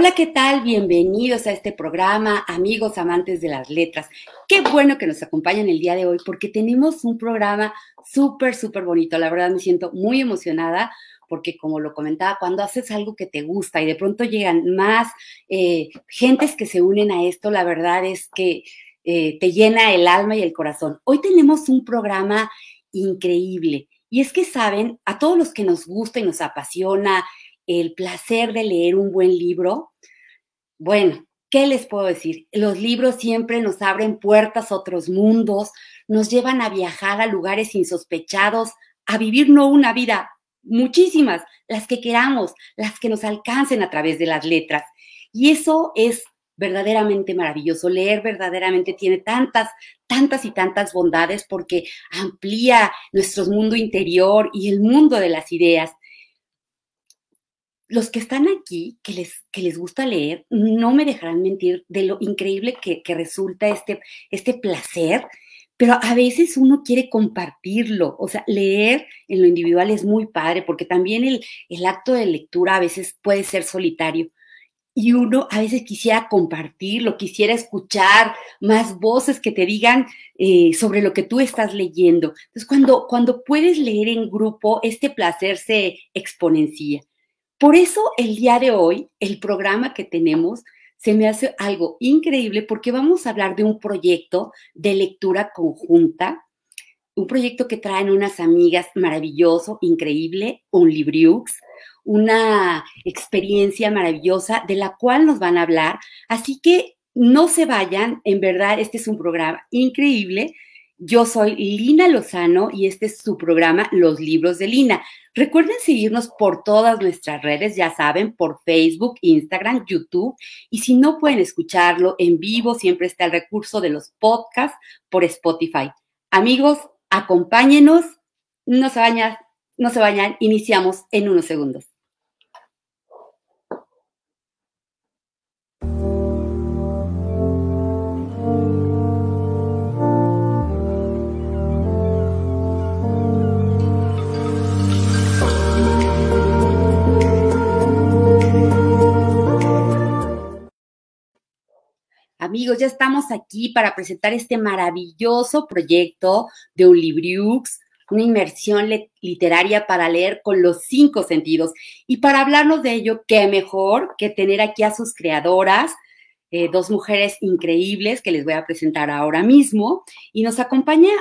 Hola, ¿qué tal? Bienvenidos a este programa, amigos amantes de las letras. Qué bueno que nos acompañan el día de hoy porque tenemos un programa súper, súper bonito. La verdad me siento muy emocionada porque como lo comentaba, cuando haces algo que te gusta y de pronto llegan más eh, gentes que se unen a esto, la verdad es que eh, te llena el alma y el corazón. Hoy tenemos un programa increíble y es que saben, a todos los que nos gusta y nos apasiona el placer de leer un buen libro, bueno, ¿qué les puedo decir? Los libros siempre nos abren puertas a otros mundos, nos llevan a viajar a lugares insospechados, a vivir no una vida, muchísimas, las que queramos, las que nos alcancen a través de las letras. Y eso es verdaderamente maravilloso. Leer verdaderamente tiene tantas, tantas y tantas bondades porque amplía nuestro mundo interior y el mundo de las ideas los que están aquí, que les, que les gusta leer, no me dejarán mentir de lo increíble que, resulta este, este placer, pero a veces uno quiere compartirlo, o sea, leer en lo individual es muy padre, porque también el, el acto de lectura a veces puede ser solitario. Y uno a veces quisiera compartirlo, quisiera escuchar más voces que te digan eh, sobre lo que tú estás leyendo. Entonces, cuando, cuando puedes leer en grupo, este placer se exponencia. Por eso el día de hoy, el programa que tenemos se me hace algo increíble porque vamos a hablar de un proyecto de lectura conjunta, un proyecto que traen unas amigas maravilloso, increíble, un Libriux, una experiencia maravillosa de la cual nos van a hablar. Así que no se vayan, en verdad, este es un programa increíble. Yo soy Lina Lozano y este es su programa Los Libros de Lina. Recuerden seguirnos por todas nuestras redes, ya saben, por Facebook, Instagram, YouTube. Y si no pueden escucharlo en vivo, siempre está el recurso de los podcasts por Spotify. Amigos, acompáñenos, no se vayan, no se vayan, iniciamos en unos segundos. Amigos, ya estamos aquí para presentar este maravilloso proyecto de un Libriux, una inmersión literaria para leer con los cinco sentidos. Y para hablarnos de ello, qué mejor que tener aquí a sus creadoras, eh, dos mujeres increíbles que les voy a presentar ahora mismo. Y nos acompaña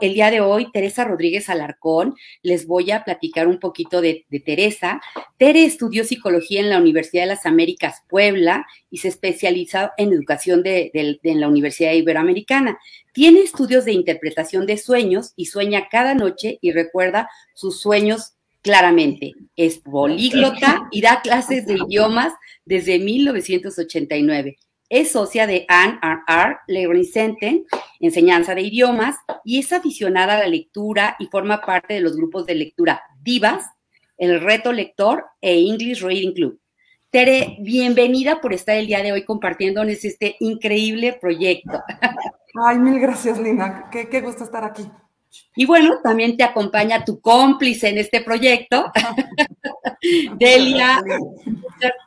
el día de hoy Teresa Rodríguez Alarcón. Les voy a platicar un poquito de, Teresa. Tere estudió psicología en la Universidad de las Américas Puebla y se especializó en educación de, en la Universidad Iberoamericana. Tiene estudios de interpretación de sueños y sueña cada noche y recuerda sus sueños claramente. Es políglota y da clases de idiomas desde 1989. Es socia de R Learning Center, enseñanza de idiomas, y es aficionada a la lectura y forma parte de los grupos de lectura Divas, El Reto Lector e English Reading Club. Tere, bienvenida por estar el día de hoy compartiéndonos este increíble proyecto. Ay, mil gracias, Lina. Qué, qué gusto estar aquí. Y bueno, también te acompaña tu cómplice en este proyecto, Delia.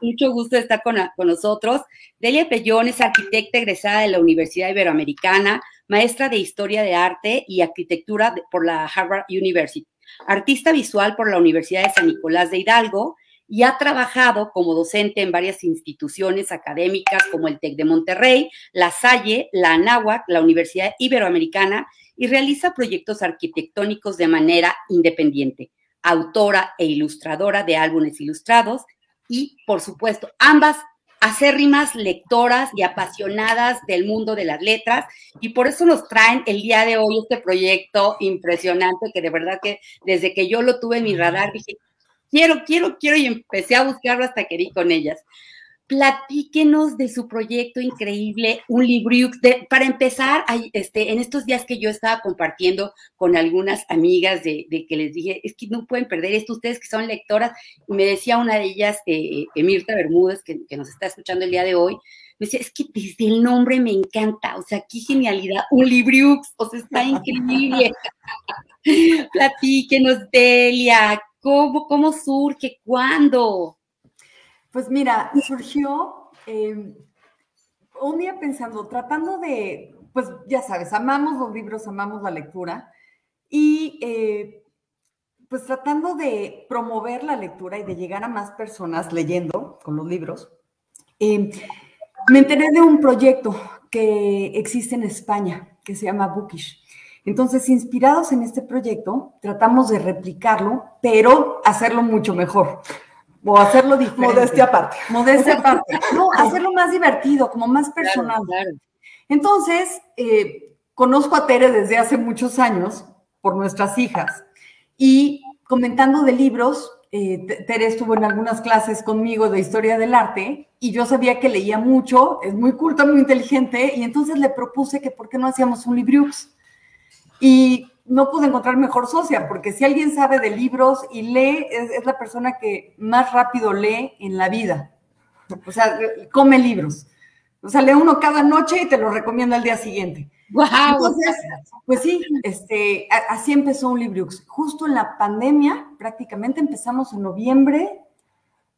Mucho gusto de estar con, nosotros. Delia Pellón es arquitecta egresada de la Universidad Iberoamericana, maestra de Historia de Arte y Arquitectura por la Harvard University, artista visual por la Universidad de San Nicolás de Hidalgo y ha trabajado como docente en varias instituciones académicas como el TEC de Monterrey, la Salle, la Anáhuac, la Universidad Iberoamericana y realiza proyectos arquitectónicos de manera independiente, autora e ilustradora de álbumes ilustrados y, por supuesto, ambas acérrimas lectoras y apasionadas del mundo de las letras. Y por eso nos traen el día de hoy este proyecto impresionante que de verdad que desde que yo lo tuve en mi radar dije, quiero, quiero, quiero y empecé a buscarlo hasta que di con ellas platíquenos de su proyecto increíble, un libro. para empezar, este, en estos días que yo estaba compartiendo con algunas amigas de, que les dije, es que no pueden perder esto, ustedes que son lectoras, me decía una de ellas, eh, Emirta Bermúdez, que, nos está escuchando el día de hoy, me decía, es que desde el nombre me encanta, o sea, qué genialidad, un libriux, o sea, está increíble. Platíquenos, Delia, ¿cómo, cómo surge? ¿Cuándo? Pues mira, surgió eh, un día pensando, tratando de, pues ya sabes, amamos los libros, amamos la lectura y eh, pues tratando de promover la lectura y de llegar a más personas leyendo con los libros, eh, me enteré de un proyecto que existe en España que se llama Bookish. Entonces, inspirados en este proyecto, tratamos de replicarlo, pero hacerlo mucho mejor. O hacerlo diferente. Modestia aparte. Modestia aparte. No, hacerlo más divertido, como más personal. Claro, claro. Entonces, eh, conozco a Tere desde hace muchos años por nuestras hijas y comentando de libros, eh, Tere estuvo en algunas clases conmigo de historia del arte y yo sabía que leía mucho, es muy culta, muy inteligente y entonces le propuse que por qué no hacíamos un Libriux. Y no pude encontrar mejor socia, porque si alguien sabe de libros y lee, es, es la persona que más rápido lee en la vida. O sea, come libros. O sea, lee uno cada noche y te lo recomienda al día siguiente. Wow. Entonces, pues sí, este, así empezó un Libriux. Justo en la pandemia, prácticamente empezamos en noviembre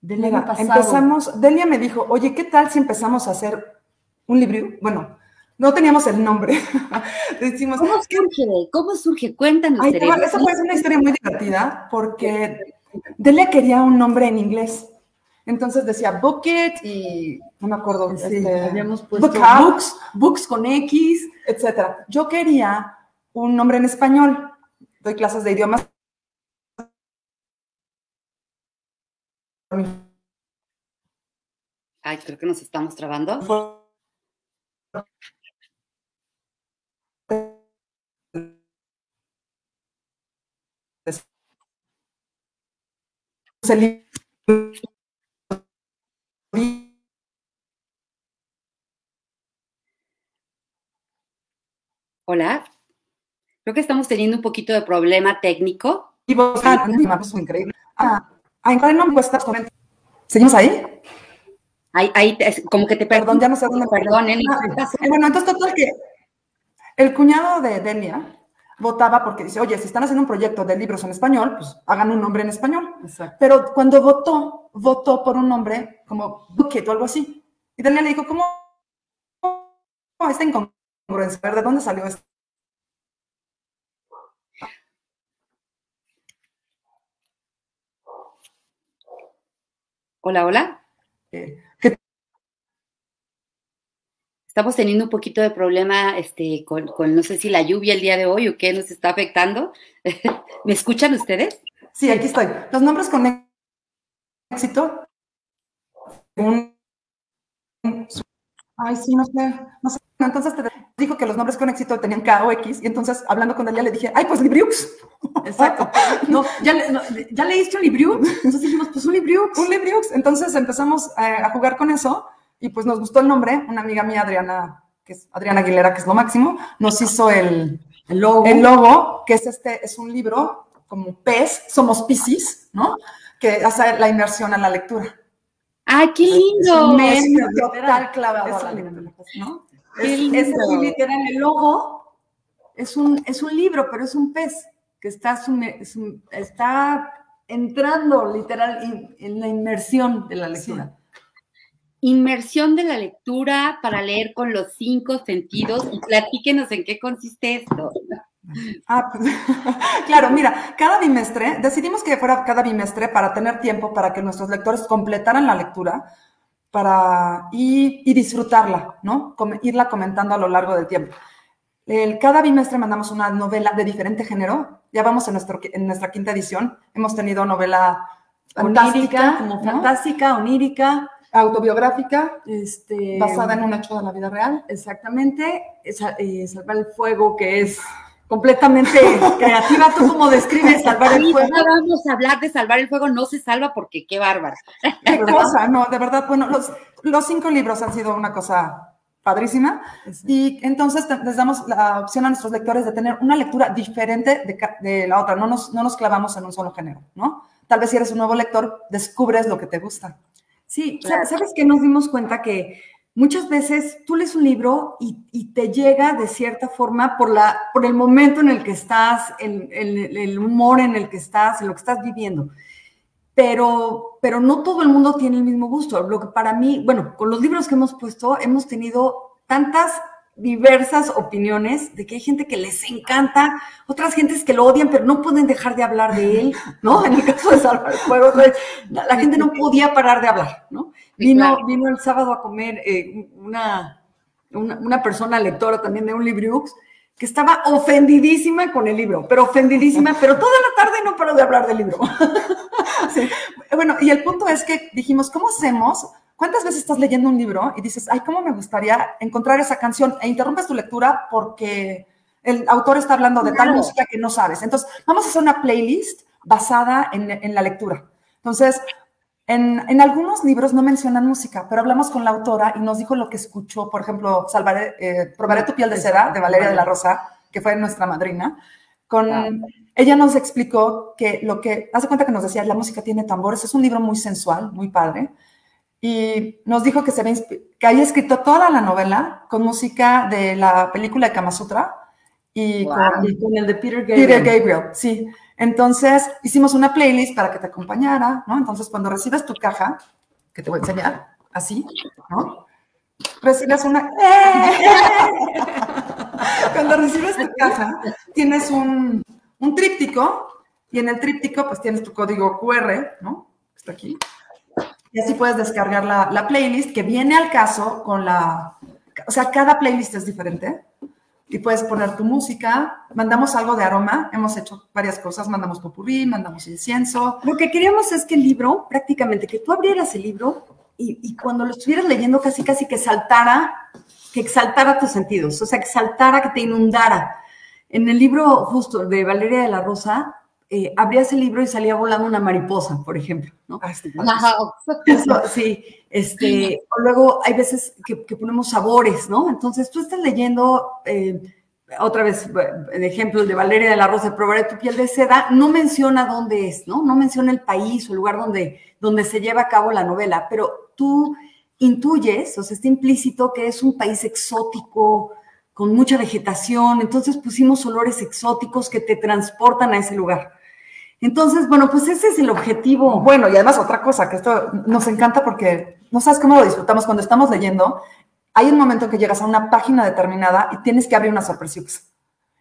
del año pasado. empezamos, Delia me dijo, oye, ¿qué tal si empezamos a hacer un libro? Bueno, no teníamos el nombre. Decimos, ¿Cómo surge? ¿Cómo surge? Cuéntanos, Ay, va- esa fue una historia muy divertida porque Delia quería un nombre en inglés. Entonces decía Book It y no me acuerdo, Sí, este, habíamos puesto Book books, books con X. etcétera. Yo quería un nombre en español. Doy clases de idiomas. Ay, creo que nos estamos trabando. Hola. Creo que estamos teniendo un poquito de problema técnico. Y vos, ah, increíble. Ah, ¿en cuál nombre estás? ¿Seguimos ahí? Ahí, ahí como que te Perdón, ya no sé dónde Perdón, Eli. Ah, eh, bueno, entonces total que el cuñado de Delia votaba porque dice, oye, si están haciendo un proyecto de libros en español, pues hagan un nombre en español. Exacto. Pero cuando votó, votó por un nombre como Bucket o algo así. Y Delia le dijo, ¿cómo cómo esta incongruencia? ¿De dónde salió esto? Hola, hola. Eh, Estamos teniendo un poquito de problema este, con, con, no sé si la lluvia el día de hoy o qué nos está afectando. ¿Me escuchan ustedes? Sí, aquí estoy. Los nombres con éxito. Un, ay, sí, no sé, no sé. Entonces te dijo que los nombres con éxito tenían K o X, y entonces hablando con Delia le dije, ay, pues Libriux. Exacto. No, ¿ya, le- no, ¿ya leíste un Libriux? Entonces dijimos, pues un Libriux. un Libriux. Entonces empezamos eh, a jugar con eso y pues nos gustó el nombre. Una amiga mía, Adriana, que es Adriana Aguilera, que es lo máximo, nos hizo el, El logo. el logo, que es este, es un libro como pez, somos Piscis, ¿no? Que hace la inmersión a la lectura. ¡Ay, qué lindo! Es total clavado Es un literal, el logo es un, es un libro, pero es un pez que está, sume- sum- está entrando literal en la inmersión de la lectura. Inmersión de la lectura para leer con los cinco sentidos y platíquenos en qué consiste esto. Ah, pues, claro, mira, cada bimestre, decidimos que fuera cada bimestre para tener tiempo para que nuestros lectores completaran la lectura para, y, y disfrutarla, ¿no? Com- irla comentando a lo largo del tiempo. El- cada bimestre mandamos una novela de diferente género. Ya vamos en, nuestro, en nuestra quinta edición. Hemos tenido novela Onírica, fantástica, fantástica, onírica, autobiográfica, este, basada en un hecho de la vida real. exactamente, esa- eh, salvar el fuego, que es completamente creativa. ¿Tú cómo describes salvar el fuego? no vamos a hablar de salvar el fuego, no se salva porque qué bárbara. Qué cosa, no, de verdad, bueno, los, los cinco libros han sido una cosa padrísima y entonces les damos la opción a nuestros lectores de tener una lectura diferente de, de la otra, no nos, no nos clavamos en un solo género, ¿no? Tal vez si eres un nuevo lector, descubres lo que te gusta. Sí, Claro. ¿sabes qué? Nos dimos cuenta que muchas veces tú lees un libro y, y te llega de cierta forma por, la, por el momento en el que estás, el, el- el humor en el que estás, en lo que estás viviendo. pero, pero no todo el mundo tiene el mismo gusto. Lo que para mí, bueno, con los libros que hemos puesto, hemos tenido tantas diversas opiniones de que hay gente que les encanta, otras gentes que lo odian, pero no pueden dejar de hablar de él, ¿no? En el caso de Salvar el Fuego, la gente no podía parar de hablar, ¿no? Vino, vino el sábado a comer eh, una, una, persona lectora también de un Libriux que estaba ofendidísima con el libro, pero ofendidísima, pero toda la tarde no paró de hablar del libro. Bueno, y el punto es que dijimos, ¿cómo hacemos ¿Cuántas veces estás leyendo un libro y dices, ay, cómo me gustaría encontrar esa canción? E interrumpes tu lectura porque el autor está hablando de tal música que no sabes. Entonces, vamos a hacer una playlist basada en, la lectura. Entonces, en, algunos libros no mencionan música, pero hablamos con la autora y nos dijo lo que escuchó. Por ejemplo, Salvaré, eh, Probaré tu piel de seda, de Valeria de la Rosa, que fue nuestra madrina. Con, Ella nos explicó que lo que, hace cuenta que nos decía, la música tiene tambores, es un libro muy sensual, muy padre y nos dijo que, se había, que había escrito toda la novela con música de la película de Kama Sutra y, con, el de Peter Gabriel. Peter Gabriel, sí. Entonces hicimos una playlist para que te acompañara, ¿no? Entonces cuando recibes tu caja, que te voy a enseñar, así, ¿no? Recibes una... cuando recibes tu caja, tienes un, un tríptico y en el tríptico pues tienes tu código QR, ¿no? Está aquí. Y así puedes descargar la, playlist que viene al caso con la... O sea, cada playlist es diferente y puedes poner tu música. Mandamos algo de aroma, hemos hecho varias cosas, mandamos popurrí, mandamos incienso. Lo que queríamos es que el libro, prácticamente, que tú abrieras el libro y, y, cuando lo estuvieras leyendo casi, casi que saltara, que exaltara tus sentidos, o sea, que saltara, que te inundara. En el libro justo de Valeria de la Rosa, eh, abrías el libro y salía volando una mariposa, por ejemplo, ¿no? Ah, sí, este, o luego hay veces que, ponemos sabores, ¿no? Entonces tú estás leyendo, eh, otra vez, el ejemplo de Valeria de la Rosa, probaré tu piel de seda, no menciona dónde es, ¿no? No menciona el país o el lugar donde, donde se lleva a cabo la novela, pero tú intuyes, o sea, está implícito que es un país exótico, con mucha vegetación, entonces pusimos olores exóticos que te transportan a ese lugar. Entonces, bueno, pues ese es el objetivo. Bueno, y además otra cosa, que esto nos encanta porque no sabes cómo lo disfrutamos cuando estamos leyendo. Hay un momento que llegas a una página determinada y tienes que abrir una sorpresa.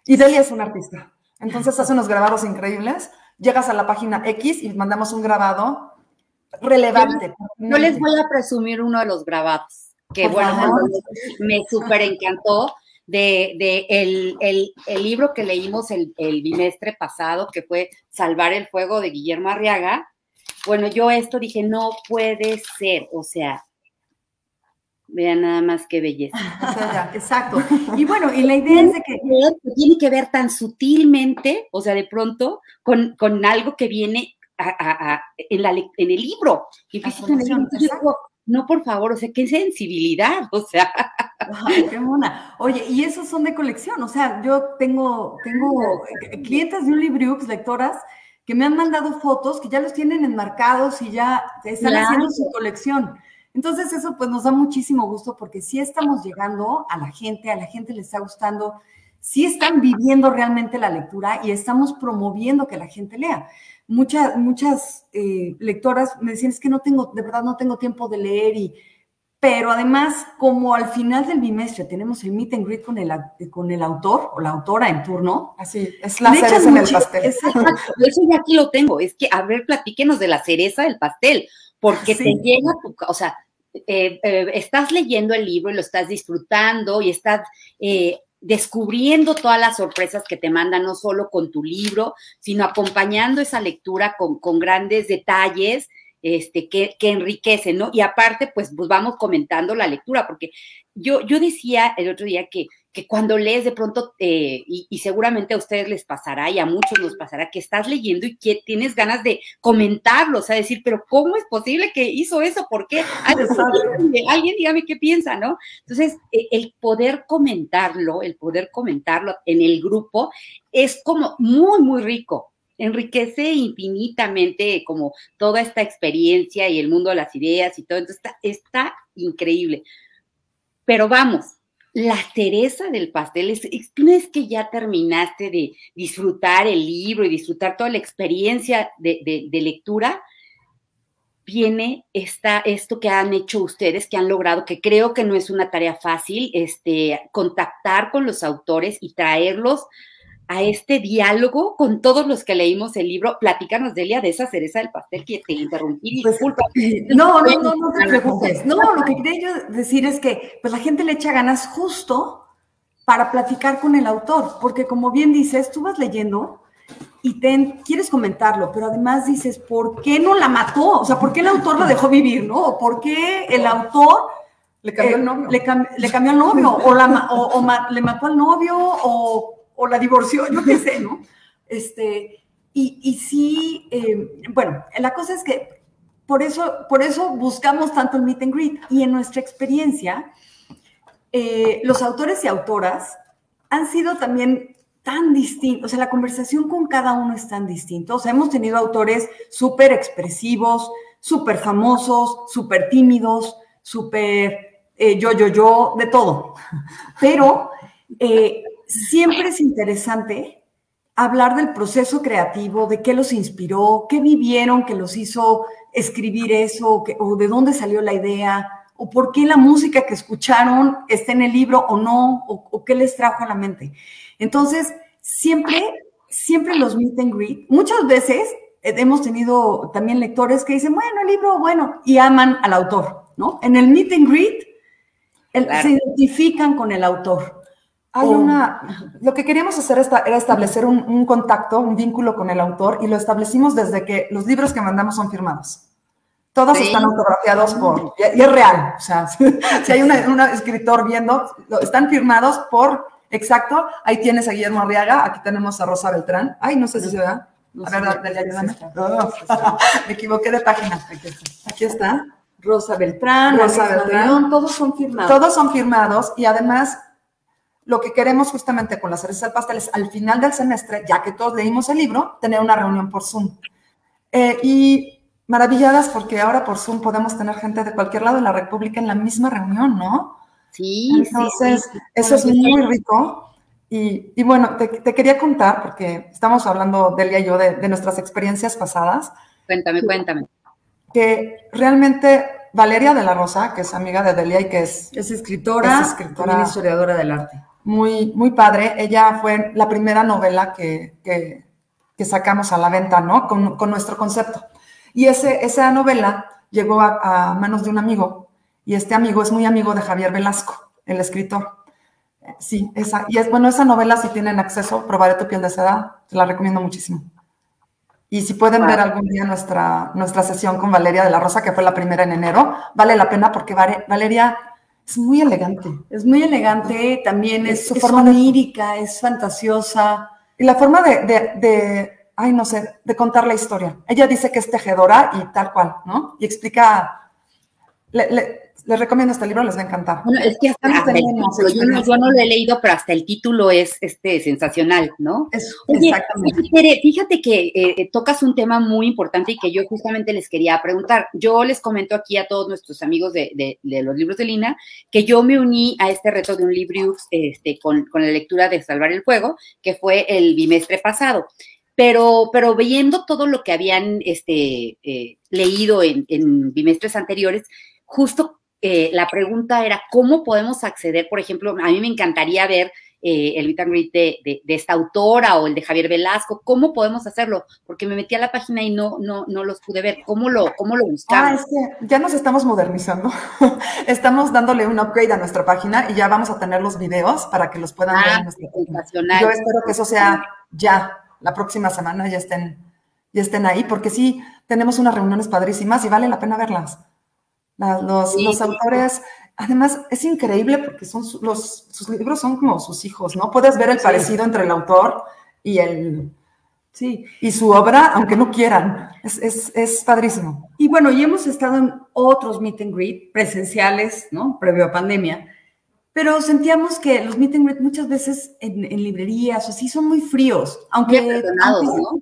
Y Delia es un artista. Entonces hace unos grabados increíbles. Llegas a la página X y mandamos un grabado relevante. Yo, les voy a presumir uno de los grabados, que bueno, me súper encantó de, el, libro que leímos el, bimestre pasado, que fue Salvar el Fuego de Guillermo Arriaga. Bueno, yo esto dije, no puede ser, o sea, vean nada más qué belleza. exacto. Y bueno, y la idea es de que... Tiene que ver tan sutilmente, o sea, de pronto, con, algo que viene en, la, en, el libro. Y no, por favor, o sea, qué sensibilidad, o sea. qué mona. Oye, y esos son de colección, o sea, yo tengo, tengo clientes de un Libriux, lectoras, que me han mandado fotos que ya los tienen enmarcados y ya están haciendo su colección. Entonces eso pues nos da muchísimo gusto porque sí estamos llegando a la gente, a la gente le está gustando, sí están viviendo realmente la lectura y estamos promoviendo que la gente lea muchas, muchas eh, lectoras me decían, es que no tengo, de verdad no tengo tiempo de leer y, pero además, como al final del bimestre tenemos el meet and greet con el, con el autor o la autora en turno. Así, es la cereza en el pastel. Eso ya aquí lo tengo. Es que, a ver, platíquenos de la cereza del pastel, porque te llega tu, o sea, eh, eh, estás leyendo el libro y lo estás disfrutando y estás descubriendo todas las sorpresas que te mandan, no solo con tu libro, sino acompañando esa lectura con, con grandes detalles este, que, que, enriquecen, ¿no? Y aparte, pues, pues vamos comentando la lectura, porque yo, yo decía el otro día que que cuando lees de pronto, eh, y, seguramente a ustedes les pasará y a muchos nos pasará, que estás leyendo y que tienes ganas de comentarlo, o sea, decir, pero ¿cómo es posible que hizo eso? ¿Por qué? Alguien, dígame qué piensa, ¿no? Entonces, e, el poder comentarlo, el poder comentarlo en el grupo es como muy, muy rico, enriquece infinitamente como toda esta experiencia y el mundo de las ideas y todo, entonces está, está increíble. Pero vamos, la cereza del pastel es, una vez que ya terminaste de disfrutar el libro y disfrutar toda la experiencia de, lectura, viene esta, esto que han hecho ustedes, que han logrado, que creo que no es una tarea fácil, este, contactar con los autores y traerlos a este diálogo con todos los que leímos el libro. Platícanos, Delia, de esa cereza del pastel que te interrumpí. Pues, disculpa. no, no, no, no te preocupes. No, lo que quería yo decir es que pues, la gente le echa ganas justo para platicar con el autor, porque como bien dices, tú vas leyendo y te, quieres comentarlo, pero además dices, ¿por qué no la mató? O sea, ¿por qué el autor la dejó vivir, no? ¿O por qué el autor le cambió el novio? Le, cambió el novio, o, la, o le mató al novio, o o la divorció, yo qué sé, ¿no? Este, y, y sí, eh, bueno, la cosa es que por eso, por eso buscamos tanto el meet and greet y en nuestra experiencia, eh, los autores y autoras han sido también tan distintos, o sea, la conversación con cada uno es tan distinta. O sea, hemos tenido autores súper expresivos, súper famosos, súper tímidos, súper eh, yo, yo, yo, de todo. Pero siempre es interesante hablar del proceso creativo, de qué los inspiró, qué vivieron que los hizo escribir eso, o, de dónde salió la idea, o por qué la música que escucharon está en el libro o no, o, qué les trajo a la mente. Entonces, siempre, siempre los meet and greet, muchas veces eh, hemos tenido también lectores que dicen, bueno, el libro, bueno, y aman al autor, ¿no? En el meet and greet se identifican con el autor. Hay una, lo que queríamos hacer era establecer un, contacto, un vínculo con el autor y lo establecimos desde que los libros que mandamos son firmados. Todos están autografiados por, y, es real, o sea, si hay un escritor viendo, están firmados por, exacto, ahí tienes a Guillermo Arriaga, aquí tenemos a Rosa Beltrán, ay, no sé si se ve, a ver, Delia, ayúdame. me equivoqué de página, aquí está. Rosa Beltrán, Rosa Beltrán, todos son firmados. Todos son firmados y además lo que queremos justamente con las cereza del pastel es al final del semestre, ya que todos leímos el libro, tener una reunión por Zoom. Eh, y maravilladas porque ahora por Zoom podemos tener gente de cualquier lado de la República en la misma reunión, ¿no? Sí, Entonces, eso es muy rico. Y, bueno, te, quería contar, porque estamos hablando, Delia y yo, de, de nuestras experiencias pasadas. Cuéntame, cuéntame. Que realmente Valeria de la Rosa, que es amiga de Delia y que es, es escritora, es escritora historiadora del arte muy, muy padre. Ella fue la primera novela que, que, sacamos a la venta, ¿no? Con, con, nuestro concepto. Y ese, esa novela llegó a, manos de un amigo, y este amigo es muy amigo de Javier Velasco, el escritor. Sí, esa, y es bueno, esa novela, si tienen acceso, Probaré tu piel de seda, se la recomiendo muchísimo. Y si pueden ver algún día nuestra, nuestra sesión con Valeria de la Rosa, que fue la primera en enero, vale la pena porque Valeria es muy elegante. Es muy elegante, también es, su forma onírica, es fantasiosa. Y la forma de, de, de, ay, no sé, de contar la historia. Ella dice que es tejedora y tal cual, ¿no? Y explica, le, les recomiendo este libro, les va a encantar. Bueno, es que hasta, yo, no, lo he leído, pero hasta el título es este, sensacional, ¿no? exactamente. fíjate que eh, eh, tocas un tema muy importante y que yo justamente les quería preguntar. Yo les comento aquí a todos nuestros amigos de, los libros de Lina que yo me uní a este reto de un libro este, con, la lectura de Salvar el Fuego, que fue el bimestre pasado. Pero, pero viendo todo lo que habían este, eh, leído en, en bimestres anteriores, justo eh, la pregunta era cómo podemos acceder, por ejemplo, a mí me encantaría ver eh, el de, de, esta autora o el de Javier Velasco, ¿cómo podemos hacerlo? Porque me metí a la página y no, no, no los pude ver. ¿Cómo lo, cómo lo buscamos? Ah, es que ya nos estamos modernizando. estamos dándole un upgrade a nuestra página y ya vamos a tener los videos para que los puedan ver en ah, nuestra página. Yo espero que eso sea ya, la próxima semana ya estén, ya estén ahí, porque sí, tenemos unas reuniones padrísimas y vale la pena verlas los, autores, además es increíble porque son los, sus libros son como sus hijos, ¿no? Puedes ver el parecido entre el autor y el... Sí. Y su obra, aunque no quieran, es, es, padrísimo. Y bueno, y hemos estado en otros meet and greet presenciales, ¿no? Previo a pandemia, pero sentíamos que los meet and greet muchas veces en, librerías o así son muy fríos, aunque, ¿no?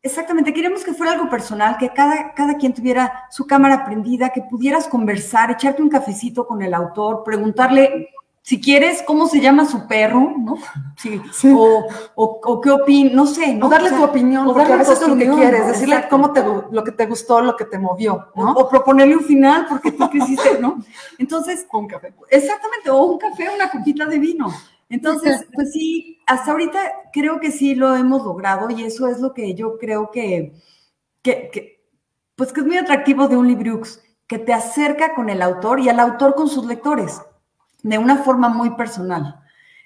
Exactamente, queremos que fuera algo personal, que cada, cada quien tuviera su cámara prendida, que pudieras conversar, echarte un cafecito con el autor, preguntarle si quieres, cómo se llama su perro, ¿no? Sí, O, o, qué opinas, no sé, ¿no? O darle tu opinión, o porque a veces es lo que quieres, decirle cómo te, lo que te gustó, lo que te movió, ¿no? O, proponerle un final, porque tú quisiste, ¿no? Entonces, un café. Exactamente, o un café, una copita de vino. Entonces, pues sí, hasta ahorita creo que sí lo hemos logrado y eso es lo que yo creo que, que, que pues que es muy atractivo de un Libriux, que te acerca con el autor y al autor con sus lectores de una forma muy personal.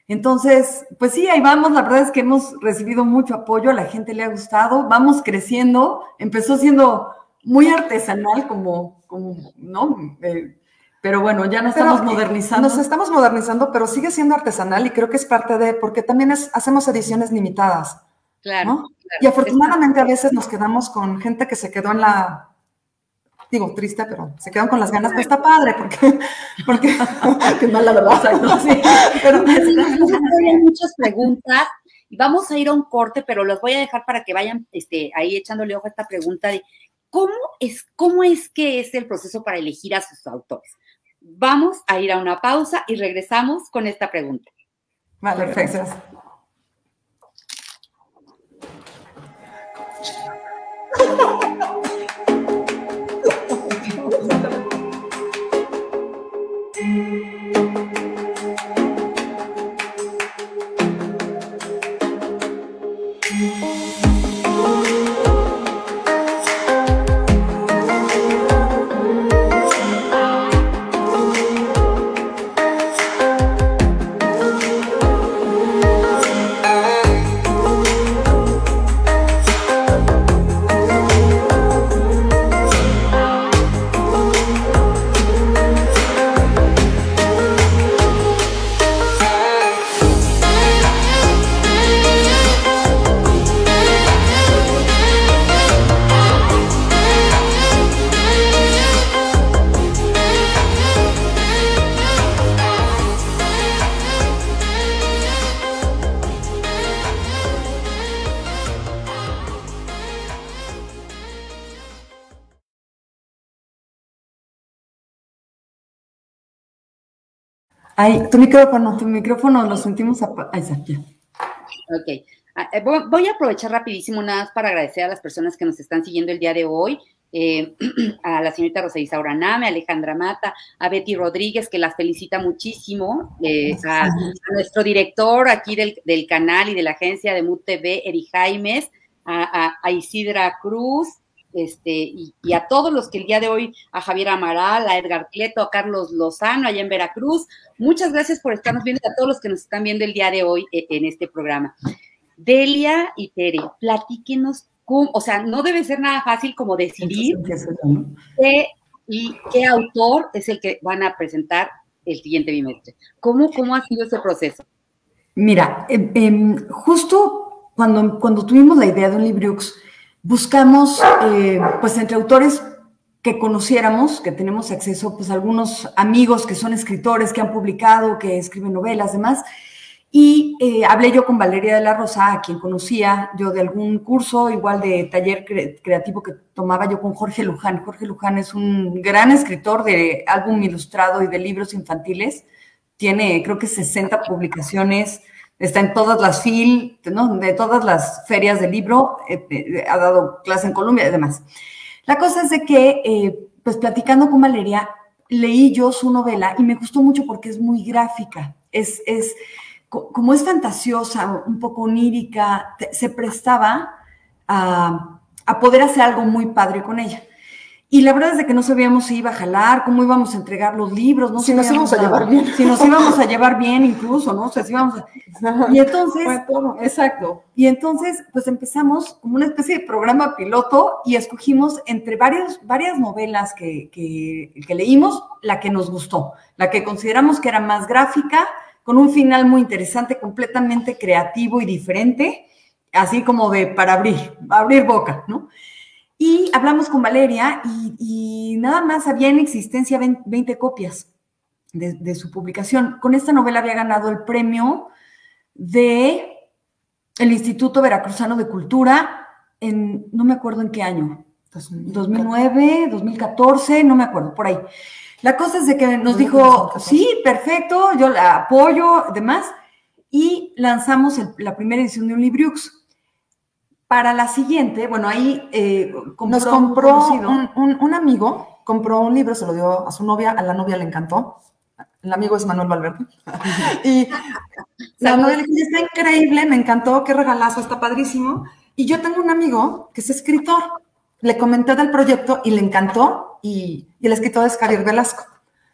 Entonces, pues sí, ahí vamos. La verdad es que hemos recibido mucho apoyo, a la gente le ha gustado, vamos creciendo. Empezó siendo muy artesanal, como, como ¿no? Eh, pero bueno, ya nos estamos modernizando. Nos estamos modernizando, pero sigue siendo artesanal y creo que es parte de, porque también es, hacemos ediciones limitadas. Claro, Y afortunadamente a veces nos quedamos con gente que se quedó en la digo, triste, pero se quedan con las ganas, pero está padre, porque, porque, qué mal la verdad. sí, pero hay muchas preguntas y vamos a ir a un corte, pero los voy a dejar para que vayan este, ahí echándole ojo a esta pregunta de cómo es, cómo es que es el proceso para elegir a sus autores. Vamos a ir a una pausa y regresamos con esta pregunta. Vale, perfecto. Ay, tu micrófono, tu micrófono, lo sentimos. Ahí está, ya. Ok. Ah, eh, voy a aprovechar rapidísimo nada más para agradecer a las personas que nos están siguiendo el día de hoy. Eh, a la señorita Rosa Isaura Name, a Alejandra Mata, a Betty Rodríguez, que las felicita muchísimo, eh, a, nuestro director aquí del, canal y de la agencia de MUT TV, Eri Jaimes, a, a Isidra Cruz, este, y, a todos los que el día de hoy, a Javier Amaral, a Edgar Cleto, a Carlos Lozano, allá en Veracruz, muchas gracias por estarnos viendo, a todos los que nos están viendo el día de hoy eh, en este programa. Delia y Tere, platíquenos, o sea, no debe ser nada fácil como decidir qué, y qué autor es el que van a presentar el siguiente bimestre. ¿Cómo, cómo ha sido ese proceso? Mira, em, em, justo cuando, cuando tuvimos la idea de un Libriux, buscamos, eh, pues entre autores que conociéramos, que tenemos acceso, pues algunos amigos que son escritores, que han publicado, que escriben novelas, demás. Y eh, hablé yo con Valeria de la Rosa, a quien conocía yo de algún curso, igual de taller creativo que tomaba yo con Jorge Luján. Jorge Luján es un gran escritor de álbum ilustrado y de libros infantiles. Tiene, creo que 60 publicaciones está en todas las FIL, de todas las ferias de libro, eh, eh, ha dado clase en Colombia y demás. La cosa es de que, eh, pues platicando con Valeria, leí yo su novela y me gustó mucho porque es muy gráfica, es, es como es fantasiosa, un poco onírica, se prestaba a, a poder hacer algo muy padre con ella. Y la verdad es de que no sabíamos si iba a jalar, cómo íbamos a entregar los libros, no si nos íbamos a, llevar bien. Si nos íbamos a llevar bien incluso, ¿no? O sea, si íbamos a... Y entonces, exacto. Y entonces, pues empezamos como una especie de programa piloto y escogimos entre varios, varias novelas que, que, que leímos, la que nos gustó, la que consideramos que era más gráfica, con un final muy interesante, completamente creativo y diferente, así como de para abrir, abrir boca, ¿no? Y hablamos con Valeria y, nada más había en existencia 20, copias de, su publicación. Con esta novela había ganado el premio de el Instituto Veracruzano de Cultura en, no me acuerdo en qué año, 2009, 2014, no me acuerdo, por ahí. La cosa es de que nos dijo, sí, perfecto, yo la apoyo, demás, y lanzamos la primera edición de un Libriux. Para la siguiente, bueno, ahí eh, nos compró un, amigo, compró un libro, se lo dio a su novia, a la novia le encantó. El amigo es Manuel Valverde. y la novia le dijo, está increíble, me encantó, qué regalazo, está padrísimo. Y yo tengo un amigo que es escritor. Le comenté del proyecto y le encantó y, el escritor es Javier Velasco.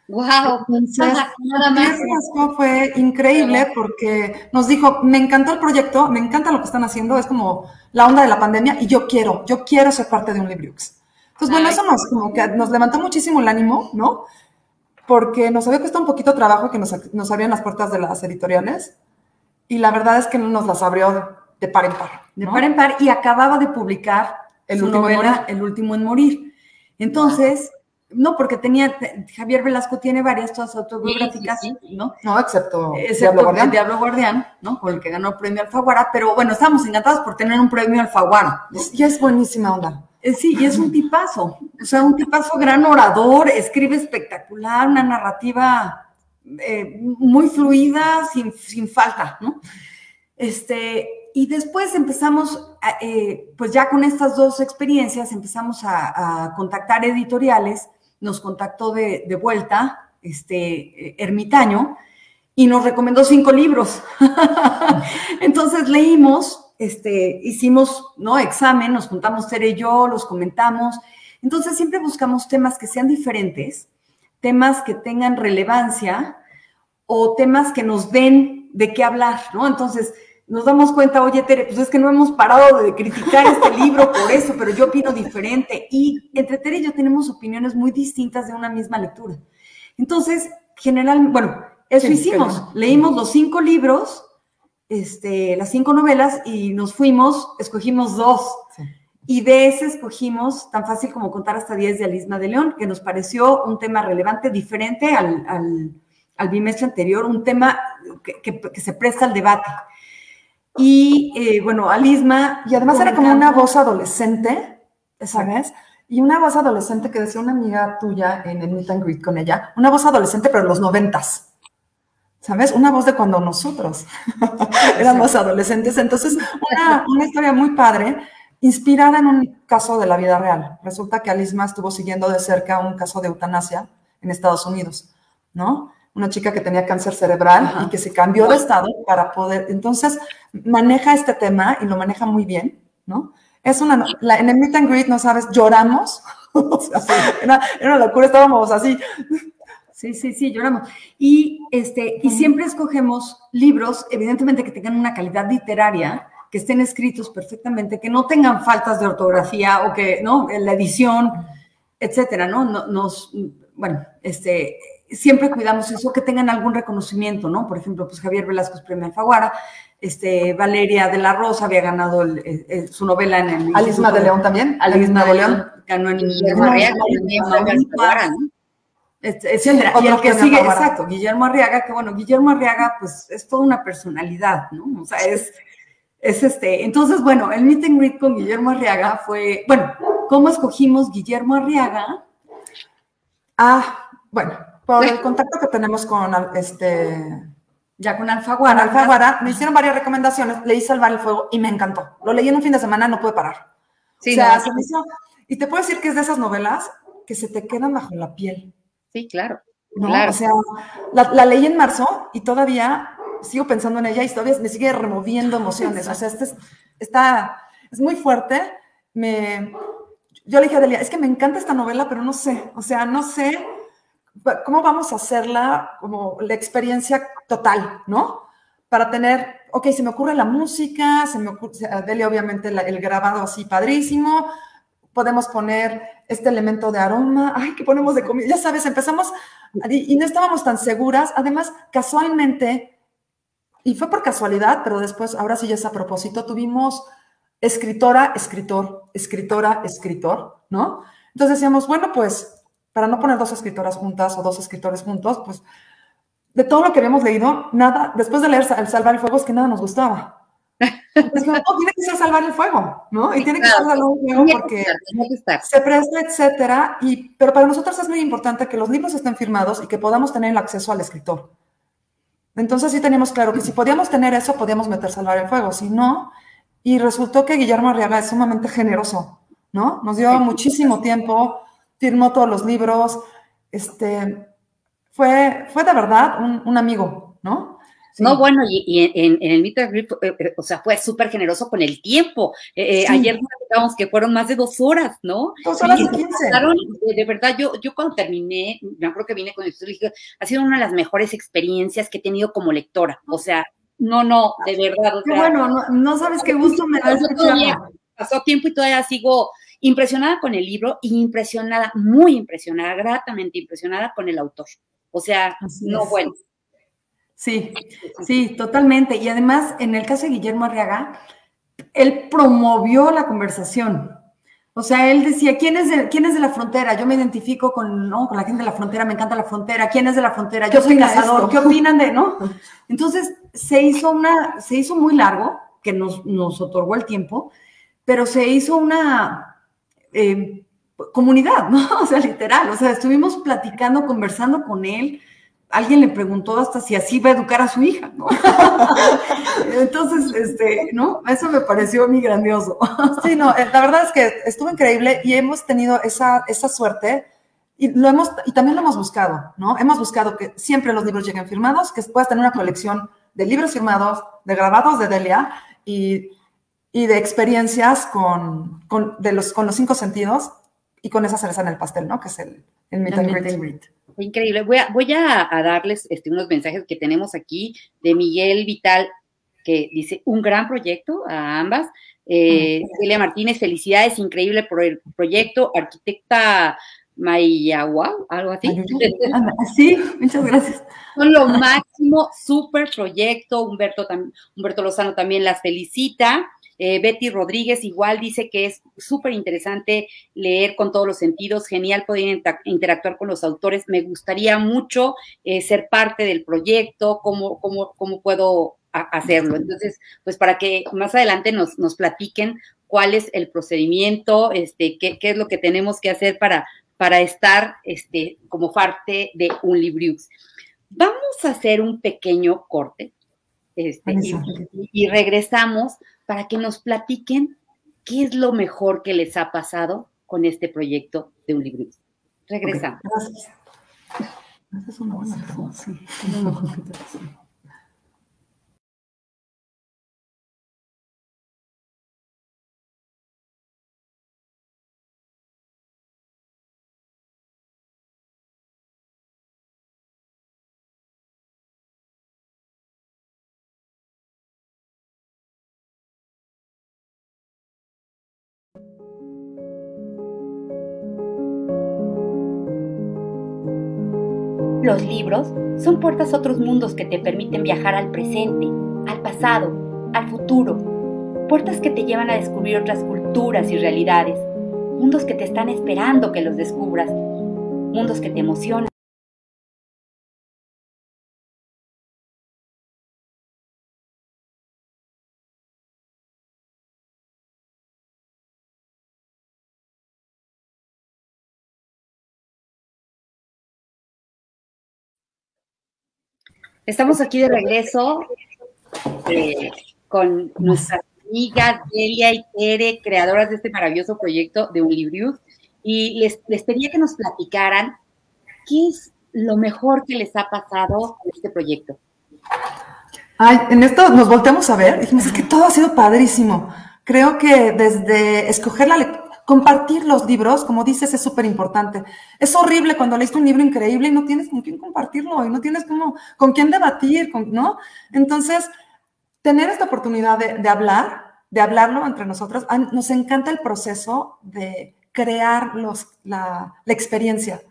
Wow, nada más. Fue increíble porque nos dijo, me encantó el proyecto, me encanta lo que están haciendo, es como la onda de la pandemia y yo quiero, yo quiero ser parte de un Libriux. Entonces, bueno, eso nos, como que nos levantó muchísimo el ánimo, ¿no? Porque nos había costado un poquito trabajo que nos, nos abrían las puertas de las editoriales y la verdad es que nos las abrió de par en par. De par en par y acababa de publicar el último novela El último en morir. Entonces, no, porque tenía, Javier Velasco tiene varias todas autobiográficas, ¿no? No, excepto, Diablo Guardián. el Diablo Guardián, ¿no? Con el que ganó el premio Alfaguara, pero bueno, estamos encantados por tener un premio Alfaguara. Y es buenísima onda. Eh, sí, y es un tipazo, o sea, un tipazo gran orador, escribe espectacular, una narrativa eh, muy fluida, sin, sin falta, ¿no? Este, y después empezamos, eh, pues ya con estas dos experiencias, empezamos a, contactar editoriales, nos contactó de, vuelta este ermitaño y nos recomendó cinco libros. Entonces leímos, este, hicimos ¿no? examen, nos juntamos Tere y yo, los comentamos. Entonces siempre buscamos temas que sean diferentes, temas que tengan relevancia o temas que nos den de qué hablar, ¿no? Entonces, nos damos cuenta, oye, Tere, pues es que no hemos parado de criticar este libro por eso, pero yo opino diferente. Y entre Tere y yo tenemos opiniones muy distintas de una misma lectura. Entonces, generalmente, bueno, eso hicimos. Leímos los cinco libros, este, las cinco novelas, y nos fuimos, escogimos dos. Y de ese escogimos, tan fácil como contar hasta diez de Alisma de León, que nos pareció un tema relevante, diferente al, al, bimestre anterior, un tema que se presta al debate. Y eh, bueno, Alisma. Y además era como una voz adolescente, ¿sabes? Y una voz adolescente que decía una amiga tuya en el Meet and Greet con ella, una voz adolescente, pero en los noventas. ¿Sabes? Una voz de cuando nosotros éramos adolescentes. Entonces, una, una historia muy padre, inspirada en un caso de la vida real. Resulta que Alisma estuvo siguiendo de cerca un caso de eutanasia en Estados Unidos, ¿no? Una chica que tenía cáncer cerebral y que se cambió de estado para poder, entonces maneja este tema y lo maneja muy bien, ¿no? Es una, en el meet and greet, no sabes, lloramos, o sea, era, una locura, estábamos así. Sí, sí, sí, lloramos. Y, este, y siempre escogemos libros, evidentemente, que tengan una calidad literaria, que estén escritos perfectamente, que no tengan faltas de ortografía o que, ¿no? La edición, etcétera, ¿no? Nos, bueno, este, siempre cuidamos eso, que tengan algún reconocimiento, ¿no? Por ejemplo, pues Javier Velasco es premio Alfaguara, este, Valeria de la Rosa había ganado su novela en el... Alisma de León también. Alisma de León ganó en Guillermo Arriaga, ¿no? etcétera. Y el que sigue, exacto, Guillermo Arriaga, que bueno, Guillermo Arriaga, pues es toda una personalidad, ¿no? O sea, es, es este. Entonces, bueno, el meet and greet con Guillermo Arriaga fue, bueno, ¿cómo escogimos Guillermo Arriaga? Ah, bueno, por el contacto que tenemos con este ya con Alfaguara. Alfaguara, me hicieron varias recomendaciones, leí Salvar el Fuego y me encantó. Lo leí en un fin de semana, no pude parar. Sí, o sea, se me hizo, y te puedo decir que es de esas novelas que se te quedan bajo la piel. Sí, claro. O sea, la, leí en marzo y todavía sigo pensando en ella y todavía me sigue removiendo emociones. O sea, este es, está, es muy fuerte. Me, yo le dije a Delia, es que me encanta esta novela, pero no sé, o sea, no sé ¿cómo vamos a hacerla como la experiencia total, ¿no? Para tener, ok, se me ocurre la música, se me ocurre, Delia obviamente el grabado así padrísimo, podemos poner este elemento de aroma, ay, ¿qué ponemos de comida? Ya sabes, empezamos y, y no estábamos tan seguras, además, casualmente, y fue por casualidad, pero después, ahora sí ya es a propósito, tuvimos escritora, escritor, escritora, escritor, ¿no? Entonces decíamos, bueno, pues para no poner dos escritoras juntas o dos escritores juntos, pues de todo lo que habíamos leído, nada, después de leer El Salvar el Fuego es que nada nos gustaba. Pues no, tiene que ser salvar el fuego, ¿no? Y tiene que ser salvar el fuego porque se presta, etcétera. Y, pero para nosotros es muy importante que los libros estén firmados y que podamos tener el acceso al escritor. Entonces sí teníamos claro que si podíamos tener eso, podíamos meter salvar el fuego. Si no, y resultó que Guillermo Arriaga es sumamente generoso, ¿no? Nos dio muchísimo tiempo, firmó todos los libros, este, fue, fue de verdad un, un amigo, ¿no? No, bueno, y, en, el Meet eh, eh, o sea, fue súper generoso con el tiempo. Eh, ayer nos que fueron más de dos horas, ¿no? Dos horas y quince. De, verdad, yo, yo cuando terminé, me acuerdo que vine con esto, dije, ha sido una de las mejores experiencias que he tenido como lectora. O sea, no, no, de verdad. qué bueno, no, sabes qué gusto me da escucharla. Pasó tiempo y todavía sigo impresionada con el libro y impresionada, muy impresionada, gratamente impresionada con el autor. O sea, no, bueno Sí, sí, totalmente. Y además, en el caso de Guillermo Arriaga, él promovió la conversación. O sea, él decía, ¿quién es de, quién es de la frontera? Yo me identifico con, ¿no? con la gente de la frontera, me encanta la frontera. ¿Quién es de la frontera? Yo soy cazador. ¿Qué opinan de, no? Entonces, se hizo una, se hizo muy largo, que nos, nos otorgó el tiempo, pero se hizo una eh, comunidad, ¿no? O sea, literal. O sea, estuvimos platicando, conversando con él alguien le preguntó hasta si así va a educar a su hija, ¿no? Entonces, este, ¿no? Eso me pareció muy grandioso. sí, no, eh, la verdad es que estuvo increíble y hemos tenido esa, esa suerte y lo hemos, y también lo hemos buscado, ¿no? Hemos buscado que siempre los libros lleguen firmados, que puedas tener una colección de libros firmados, de grabados de Delia y, y de experiencias con, con, de los, con los cinco sentidos y con esa cereza en el pastel, ¿no? Que es el, el meet and greet increíble. Voy a, voy a, darles este, unos mensajes que tenemos aquí de Miguel Vital, que dice, un gran proyecto a ambas. Eh, Celia Martínez, felicidades, increíble por el proyecto. Arquitecta Mayagua, algo así. Sí, muchas gracias. Son lo máximo, súper proyecto. Humberto, Humberto Lozano también las felicita. Eh, Betty Rodríguez igual dice que es súper interesante leer con todos los sentidos, genial poder interactuar con los autores. Me gustaría mucho eh, ser parte del proyecto, cómo, cómo, cómo puedo hacerlo. Entonces, pues para que más adelante nos, nos platiquen cuál es el procedimiento, este, qué, qué, es lo que tenemos que hacer para, para estar este, como parte de un Libriux. Vamos a hacer un pequeño corte este, y, regresamos para que nos platiquen qué es lo mejor que les ha pasado con este proyecto de un libro. Regresamos. gracias. es una buena Los libros son puertas a otros mundos que te permiten viajar al presente, al pasado, al futuro. Puertas que te llevan a descubrir otras culturas y realidades. Mundos que te están esperando que los descubras. Mundos que te emocionan. Estamos aquí de regreso eh, con nuestras amigas Delia y Tere, creadoras de este maravilloso proyecto de Unlibrius, y les, les pedía que nos platicaran qué es lo mejor que les ha pasado con este proyecto. Ay, en esto nos volteamos a ver, dijimos, es que todo ha sido padrísimo. Creo que desde escoger la lectura, Compartir los libros, como dices, es súper importante. Es horrible cuando leíste un libro increíble y no tienes con quién compartirlo y no tienes como, con quién debatir, ¿no? Entonces, tener esta oportunidad de, hablar, de hablarlo entre nosotros, nos encanta el proceso de crear los, la, experiencia,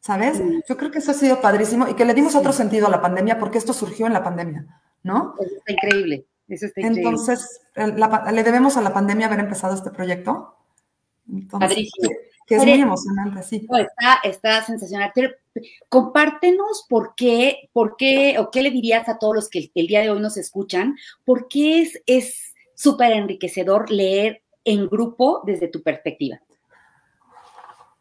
¿sabes? Yo creo que eso ha sido padrísimo y que le dimos otro sentido a la pandemia porque esto surgió en la pandemia, ¿no? Eso está increíble. Eso está increíble. Entonces, le debemos a la pandemia haber empezado este proyecto. Que es muy emocionante, sí. está, está sensacional. compártenos por qué, por qué, o qué le dirías a todos los que el, día de hoy nos escuchan, por qué es súper enriquecedor leer en grupo desde tu perspectiva.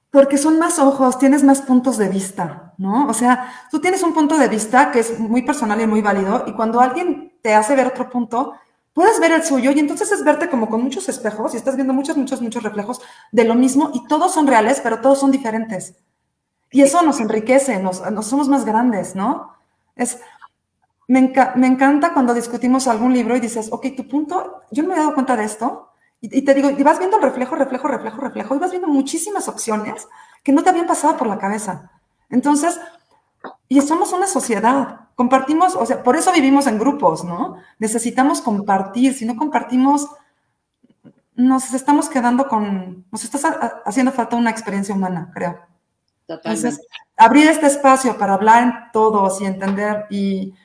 Porque son más ojos, tienes más puntos de vista, ¿no? O sea, tú tienes un punto de vista que es muy personal y muy válido, y cuando alguien te hace ver otro punto, puedes ver el suyo y entonces es verte como con muchos espejos y estás viendo muchos, muchos, muchos reflejos de lo mismo y todos son reales, pero todos son diferentes. Y eso nos enriquece, nos, somos más grandes, ¿no? Es, me, me, encanta cuando discutimos algún libro y dices, ok, tu punto, yo no me he dado cuenta de esto. Y, y te digo, y vas viendo el reflejo, reflejo, reflejo, reflejo, y vas viendo muchísimas opciones que no te habían pasado por la cabeza. Entonces, y somos una sociedad, compartimos, o sea, por eso vivimos en grupos, ¿no? Necesitamos compartir, si no compartimos, nos estamos quedando con, nos está haciendo falta una experiencia humana, creo. Totalmente. Entonces, abrir este espacio para hablar en todos y entender y,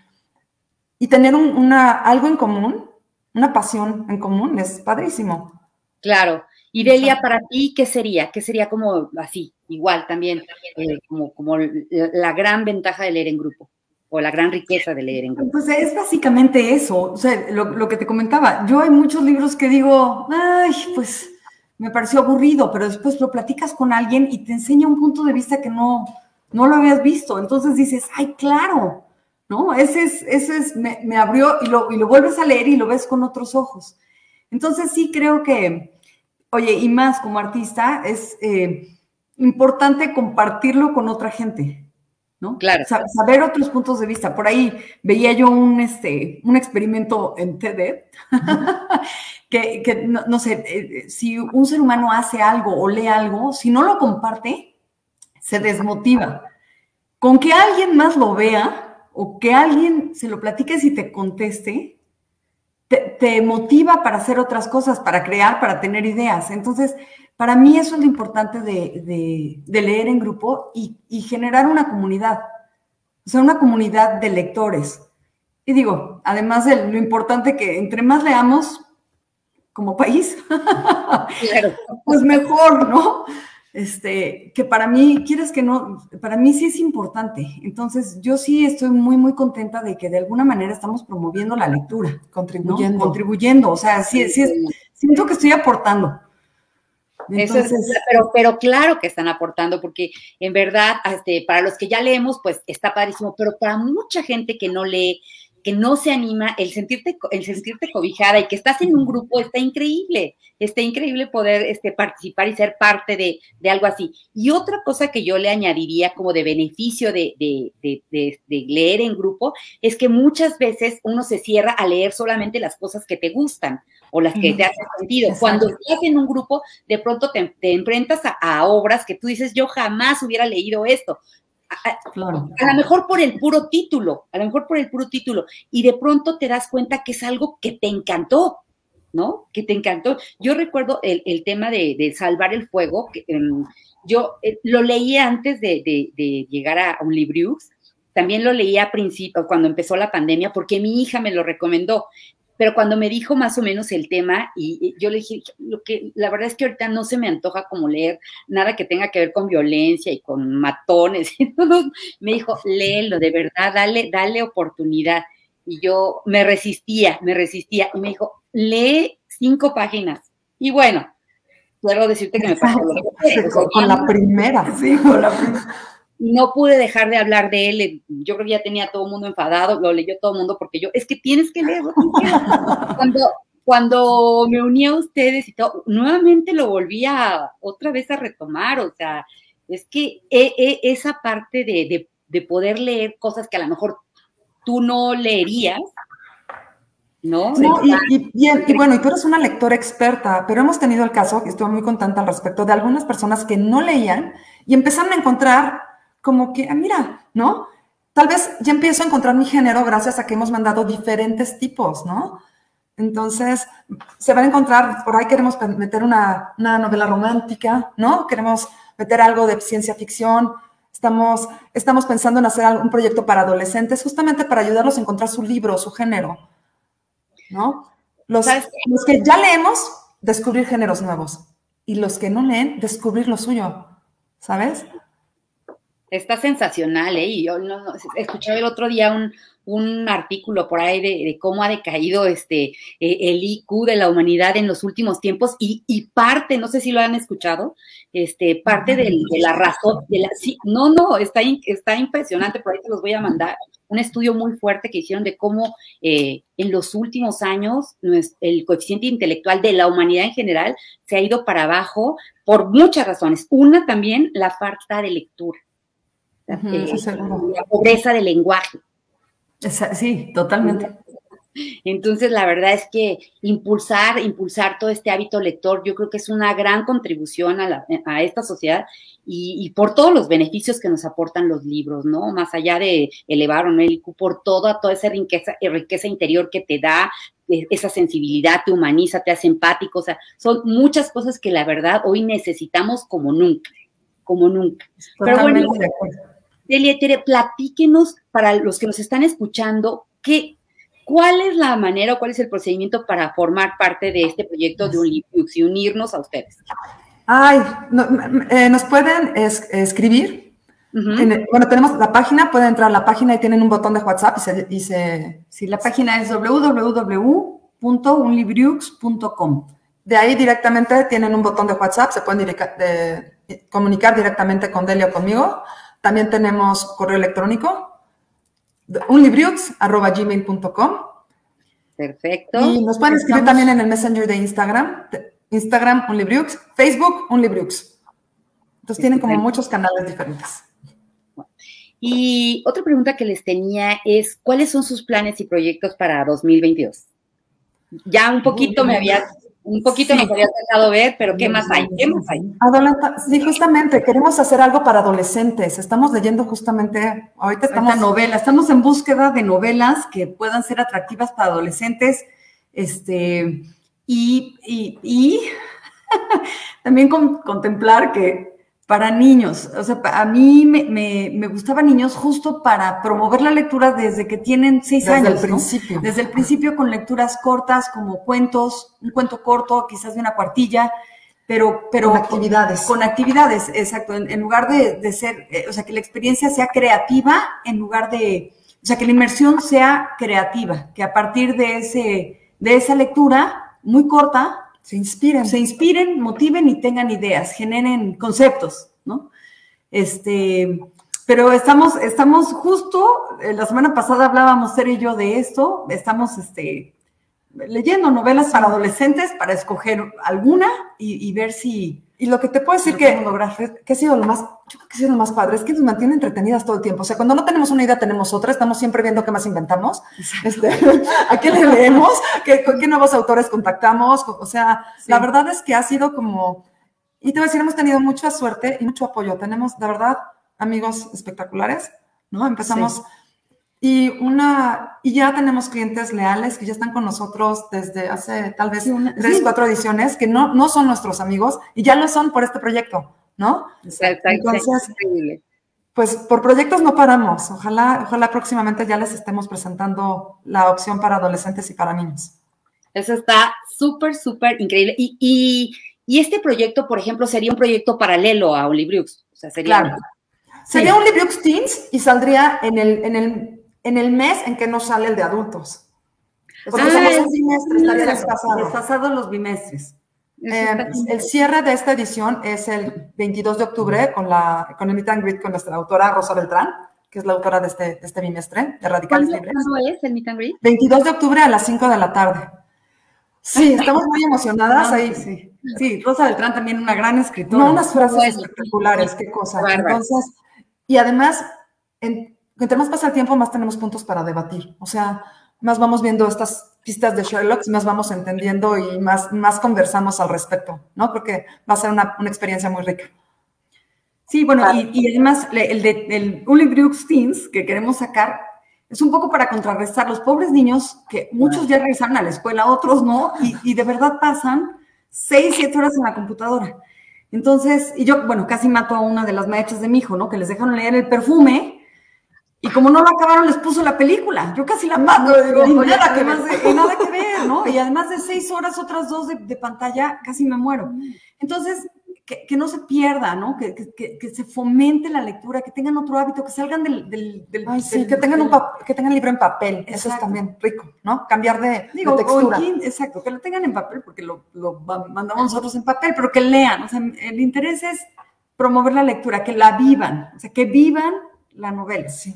y tener una, algo en común, una pasión en común, es padrísimo. Claro. Y Delia, para ti, ¿qué sería? ¿Qué sería como así, igual también, eh, como, como la gran ventaja de leer en grupo? O la gran riqueza de leer en grupo? Pues es básicamente eso, o sea, lo, que te comentaba. Yo hay muchos libros que digo, ay, pues me pareció aburrido, pero después lo platicas con alguien y te enseña un punto de vista que no, no lo habías visto. Entonces dices, ay, claro, ¿no? Ese es, ese es, me, abrió y lo, y lo vuelves a leer y lo ves con otros ojos. Entonces sí creo que, oye, y más como artista, es eh, importante compartirlo con otra gente. ¿No? Claro. Saber otros puntos de vista. Por ahí veía yo un, este, un experimento en TED, que, no, sé, eh, si un ser humano hace algo o lee algo, si no lo comparte, se desmotiva. Con que alguien más lo vea o que alguien se lo platique y te conteste, te, motiva para hacer otras cosas, para crear, para tener ideas. Entonces, para mí eso es lo importante de, leer en grupo y, generar una comunidad, o sea, una comunidad de lectores. Y digo, además de lo importante que entre más leamos como país, pues mejor, ¿no? Este, que para mí, quieres que no, para mí sí es importante. Entonces, yo sí estoy muy, muy contenta de que de alguna manera estamos promoviendo la lectura. Contribuyendo. Contribuyendo, o sea, sí, sí, siento que estoy aportando pero, pero claro que están aportando, porque en verdad, este, para los que ya leemos, pues está padrísimo, pero para mucha gente que no lee, que no se anima, el sentirte, el sentirte cobijada y que estás en un grupo está increíble, está increíble poder este, participar y ser parte de, algo así. Y otra cosa que yo le añadiría como de beneficio de, de, leer en grupo es que muchas veces uno se cierra a leer solamente las cosas que te gustan o las que te hacen sentido. Cuando estás en un grupo, de pronto te, enfrentas a, obras que tú dices, yo jamás hubiera leído esto. A, a, lo mejor por el puro título, a lo mejor por el puro título, y de pronto te das cuenta que es algo que te encantó, ¿no? Que te encantó. Yo recuerdo el, tema de, salvar el fuego, que, em, yo eh, lo leí antes de, llegar a, un Libriux, también lo leí a principio, cuando empezó la pandemia, porque mi hija me lo recomendó pero cuando me dijo más o menos el tema y, yo le dije, lo que la verdad es que ahorita no se me antoja como leer nada que tenga que ver con violencia y con matones, me dijo, léelo, de verdad, dale, dale oportunidad. Y yo me resistía, me resistía, y me dijo, lee cinco páginas. Y bueno, quiero decirte que me pasó con la primera, sí, con la primera no pude dejar de hablar de él. Yo creo que ya tenía todo el mundo enfadado, lo leyó todo el mundo porque yo, es que tienes que leerlo. cuando, cuando me uní a ustedes y todo, nuevamente lo volví a otra vez a retomar. O sea, es que e, e, esa parte de, poder leer cosas que a lo mejor tú no leerías, ¿no? y, y, bueno, y tú eres una lectora experta, pero hemos tenido el caso, que estoy muy contenta al respecto, de algunas personas que no leían y empezaron a encontrar como que, ah, mira, ¿no? Tal vez ya empiezo a encontrar mi género gracias a que hemos mandado diferentes tipos, ¿no? Entonces, se van a encontrar, por ahí queremos meter una, novela romántica, ¿no? Queremos meter algo de ciencia ficción, estamos, estamos pensando en hacer un proyecto para adolescentes, justamente para ayudarlos a encontrar su libro, su género, ¿no? Los, los que ya leemos, descubrir géneros nuevos. y los que no leen, descubrir lo suyo, ¿sabes? Está sensacional, ¿eh? Y yo no, no, escuché el otro día un, un artículo por ahí de, cómo ha decaído este eh, el IQ de la humanidad en los últimos tiempos y, parte, no sé si lo han escuchado, este, parte de la razón, de la, sí, no, no, está, está impresionante, por ahí te los voy a mandar, un estudio muy fuerte que hicieron de cómo eh, en los últimos años el coeficiente intelectual de la humanidad en general se ha ido para abajo por muchas razones. Una también, la falta de lectura. Eh, la pobreza del lenguaje. Sí, totalmente. Entonces, la verdad es que impulsar, impulsar todo este hábito lector, yo creo que es una gran contribución a, esta sociedad y, por todos los beneficios que nos aportan los libros, ¿no? Más allá de elevar o no el IQ, por toda, toda esa riqueza, eh, riqueza interior que te da, eh, esa sensibilidad, te humaniza, te hace empático, o sea, son muchas cosas que la verdad hoy necesitamos como nunca, como nunca. Pero bueno, Delia, platíquenos para los que nos están escuchando, ¿qué, ¿cuál es la manera o cuál es el procedimiento para formar parte de este proyecto de un y unirnos a ustedes? Ay, eh, nos pueden escribir. bueno, tenemos la página, pueden entrar a la página y tienen un botón de WhatsApp y se... sí, la página es www.unlibriux.com. De ahí directamente tienen un botón de WhatsApp, se pueden comunicar directamente con Delia o conmigo. También tenemos correo electrónico, unlibriux.gmail.com. Perfecto. Y nos pueden escribir también en el Messenger de Instagram, Instagram Unlibriux, Facebook Unlibriux. Entonces tienen como muchos canales diferentes. Y otra pregunta que les tenía es, ¿cuáles son sus planes y proyectos para 2022? Ya un poquito me habías un poquito nos habías dejado ver, pero ¿qué más hay? ¿Qué más hay? sí, justamente, queremos hacer algo para adolescentes. Estamos leyendo justamente, ahorita estamos... novela, estamos en búsqueda de novelas que puedan ser atractivas para adolescentes, este, y, y, y también contemplar que para niños. O sea, a mí me, me, me, gustaba niños justo para promover la lectura desde que tienen seis años. Desde el principio. Desde el principio con lecturas cortas, como cuentos, un cuento corto, quizás de una cuartilla, pero... pero con actividades. Con, actividades, exacto. En, lugar de, de ser, eh, o sea, que la experiencia sea creativa en lugar de... O sea, que la inmersión sea creativa, que a partir de, ese, de esa lectura muy corta, se inspiren. Se inspiren, motiven y tengan ideas, generen conceptos, ¿no? Este, pero estamos, estamos justo, eh, la semana pasada hablábamos Ser y yo de esto, estamos este, leyendo novelas para adolescentes para escoger alguna y ver si, y lo que te puedo decir que, que ha sido lo más, yo creo que ha sido lo más padre, es que nos mantiene entretenidas todo el tiempo. O sea, cuando no tenemos una idea, tenemos otra, estamos siempre viendo qué más inventamos, este, a qué le leemos, qué, qué nuevos autores contactamos. O sea, la verdad es que ha sido como, y te voy a decir, hemos tenido mucha suerte y mucho apoyo. Tenemos, de verdad, amigos espectaculares, ¿no? Empezamos y una, y ya tenemos clientes leales que ya están con nosotros desde hace tal vez tres, cuatro ediciones, que no, no son nuestros amigos y ya lo son por este proyecto, ¿no? Exacto. Entonces, pues por proyectos no paramos. Ojalá, ojalá próximamente ya les estemos presentando la opción para adolescentes y para niños. Eso está súper, súper increíble. Y, y, y, este proyecto, por ejemplo, sería un proyecto paralelo a Olibriux. O sea, sería. Claro. Sería un Librux Teens y saldría en el, en el en el mes en que no sale el de adultos. Porque ah, somos un bimestre, estaría desfasado. los bimestres. Eh, el cierre de esta edición es el 22 de octubre con, la, con el meet and greet con nuestra autora Rosa Beltrán, que es la autora de este, de este bimestre, de Radicales Libres. ¿Cuándo es el meet and greet? 22 de octubre a las 5 de la tarde. Sí, estamos muy emocionadas ahí. Sí. sí, Rosa Beltrán también una gran escritora. No, unas frases espectaculares, qué cosa. Entonces, y además, en, entre más pasa el tiempo, más tenemos puntos para debatir. O sea, más vamos viendo estas pistas de Sherlock, más vamos entendiendo y más, más conversamos al respecto, ¿no? Porque va a ser una, una experiencia muy rica. Sí, bueno, y, además el de el Brooks Teens que queremos sacar es un poco para contrarrestar los pobres niños que muchos ya regresaron a la escuela, otros no, y, y de verdad pasan seis, siete horas en la computadora. Entonces, y yo, bueno, casi mato a una de las maestras de mi hijo, ¿no? Que les dejaron leer el perfume Y como no lo acabaron, les puso la película. Yo casi la mato. y, nada que ver, nada que ver, ¿no? Y además de seis horas, otras dos de, pantalla, casi me muero. Entonces, que, no se pierda, ¿no? Que, que, se fomente la lectura, que tengan otro hábito, que salgan del... del, sí, que tengan un que tengan libro en papel. Eso es también rico, ¿no? Cambiar de, Digo, textura. exacto, que lo tengan en papel, porque lo, lo mandamos nosotros en papel, pero que lean. O sea, el interés es promover la lectura, que la vivan, o sea, que vivan la novela. Sí.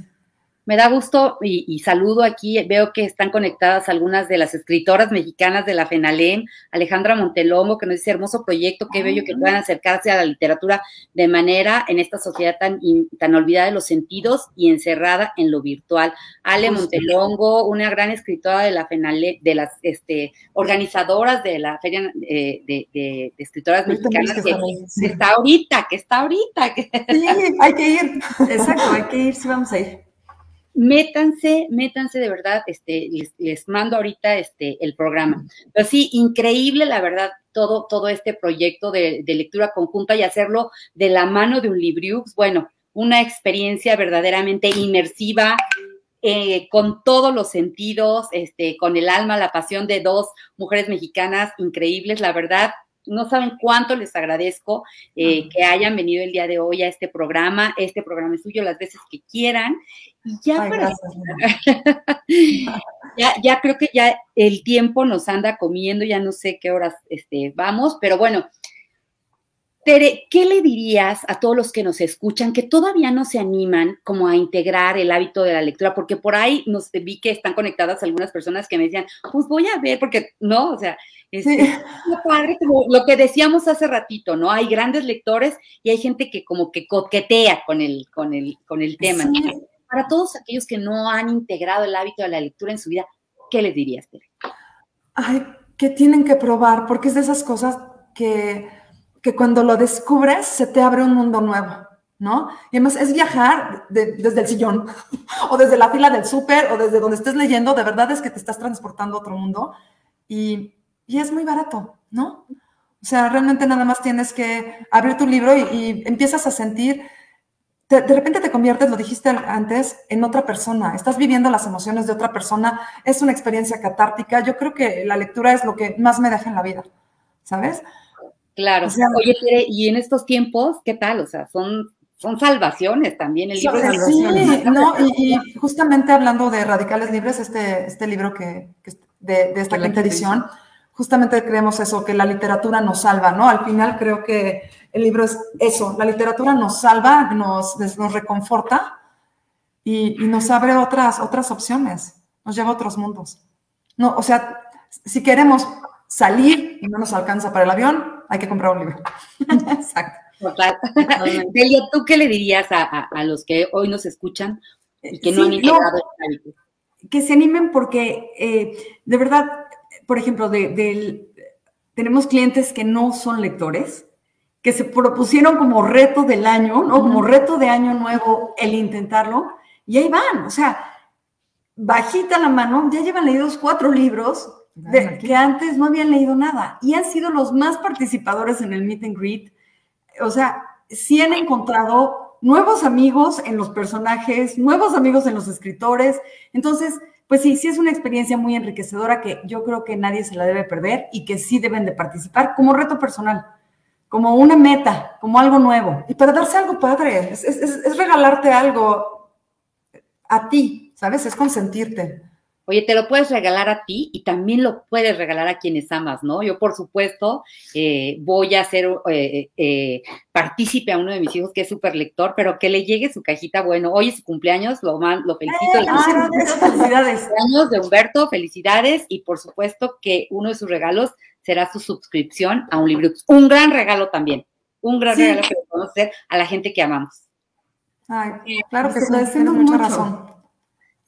Me da gusto y, saludo aquí, veo que están conectadas algunas de las escritoras mexicanas de la FENALEM, Alejandra Montelongo, que nos dice hermoso proyecto, qué bello que puedan acercarse a la literatura de manera en esta sociedad tan, tan olvidada de los sentidos y encerrada en lo virtual. Ale Montelongo, una gran escritora de la FENALEM, de las este, organizadoras de la Feria eh, de, Escritoras Mexicanas, que, está ahorita, que está ahorita. Sí, hay que ir. Exacto, hay que ir, sí vamos a ir métanse, métanse de verdad, este, les, mando ahorita este, el programa. Pero sí, increíble, la verdad, todo, todo este proyecto de, lectura conjunta y hacerlo de la mano de un Libriux, bueno, una experiencia verdaderamente inmersiva, eh, con todos los sentidos, este, con el alma, la pasión de dos mujeres mexicanas increíbles, la verdad, no saben cuánto les agradezco eh, que hayan venido el día de hoy a este programa. Este programa es suyo las veces que quieran. Y ya, ya, ya creo que ya el tiempo nos anda comiendo, ya no sé qué horas este, vamos, pero bueno. Tere, ¿qué le dirías a todos los que nos escuchan que todavía no se animan como a integrar el hábito de la lectura? Porque por ahí nos vi que están conectadas algunas personas que me decían, pues voy a ver, porque no, o sea, es padre, como lo que decíamos hace ratito, ¿no? Hay grandes lectores y hay gente que como que coquetea con el, con el, con el tema. Para todos aquellos que no han integrado el hábito de la lectura en su vida, ¿qué les dirías, Tere? Ay, que tienen que probar, porque es de esas cosas que, que cuando lo descubres se te abre un mundo nuevo. ¿no? Y además es viajar desde el sillón o desde la fila del súper o desde donde estés leyendo, de verdad es que te estás transportando a otro mundo y, y es muy barato, ¿no? O sea, realmente nada más tienes que abrir tu libro y, empiezas a sentir, de repente te conviertes, lo dijiste antes, en otra persona, estás viviendo las emociones de otra persona, es una experiencia catártica, yo creo que la lectura es lo que más me deja en la vida, ¿sabes? Claro. Oye, y en estos tiempos, ¿qué tal? O sea, son son salvaciones también, el libro de Sí, no, y, justamente hablando de Radicales Libres, este, este libro que, de, de, esta quinta edición, justamente creemos eso, que la literatura nos salva, ¿no? Al final creo que el libro es eso, la literatura nos salva, nos, nos reconforta y, nos abre otras, otras opciones, nos lleva a otros mundos. No, o sea, si queremos salir y no nos alcanza para el avión, hay que comprar un libro. Exacto. Delia, ¿tú qué le dirías a, los que hoy nos escuchan y que no han integrado el Que se animen porque, eh, de verdad, por ejemplo, de, tenemos clientes que no son lectores, que se propusieron como reto del año, ¿no? Como reto de año nuevo el intentarlo, y ahí van, o sea, bajita la mano, ya llevan leídos cuatro libros de, que antes no habían leído nada y han sido los más participadores en el meet and greet. O sea, sí han encontrado nuevos amigos en los personajes, nuevos amigos en los escritores. Entonces, pues sí, sí es una experiencia muy enriquecedora que yo creo que nadie se la debe perder y que sí deben de participar como reto personal, como una meta, como algo nuevo. Y para darse algo padre, es, regalarte algo a ti, ¿sabes? Es consentirte. Oye, te lo puedes regalar a ti y también lo puedes regalar a quienes amas, ¿no? Yo, por supuesto, eh, voy a ser eh, eh, partícipe a uno de mis hijos que es súper lector, pero que le llegue su cajita. Bueno, hoy es su cumpleaños, lo, lo felicito. felicidades. Cumpleaños de Humberto, felicidades y por supuesto que uno de sus regalos será su suscripción a un libro. Un gran regalo también, un gran regalo que le podemos hacer a la gente que amamos. Ay, claro que sí, tienes mucha razón.